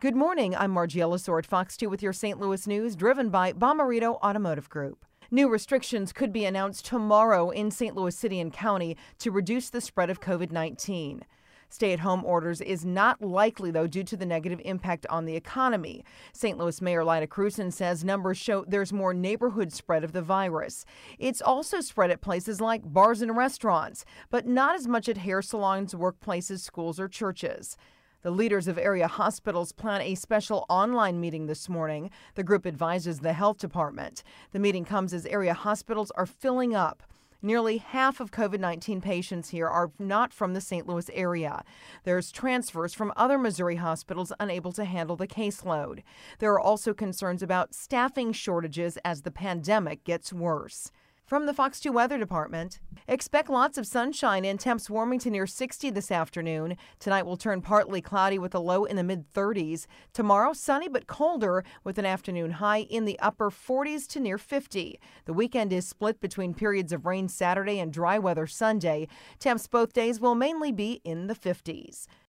Good morning. I'm Margie Ellisor at Fox 2 with your St. Louis news, driven by Bommarito Automotive Group. New restrictions could be announced tomorrow in St. Louis City and County to reduce the spread of COVID 19. Stay at home orders is not likely, though, due to the negative impact on the economy. St. Louis Mayor Lyda Krewson says numbers show there's more neighborhood spread of the virus. It's also spread at places like bars and restaurants, but not as much at hair salons, workplaces, schools, or churches. The leaders of area hospitals plan a special online meeting this morning. The group advises the health department. The meeting comes as area hospitals are filling up. Nearly half of COVID 19 patients here are not from the St. Louis area. There's transfers from other Missouri hospitals unable to handle the caseload. There are also concerns about staffing shortages as the pandemic gets worse. From the Fox 2 Weather Department, expect lots of sunshine and temps warming to near 60 this afternoon. Tonight will turn partly cloudy with a low in the mid 30s. Tomorrow, sunny but colder with an afternoon high in the upper 40s to near 50. The weekend is split between periods of rain Saturday and dry weather Sunday. Temps both days will mainly be in the 50s.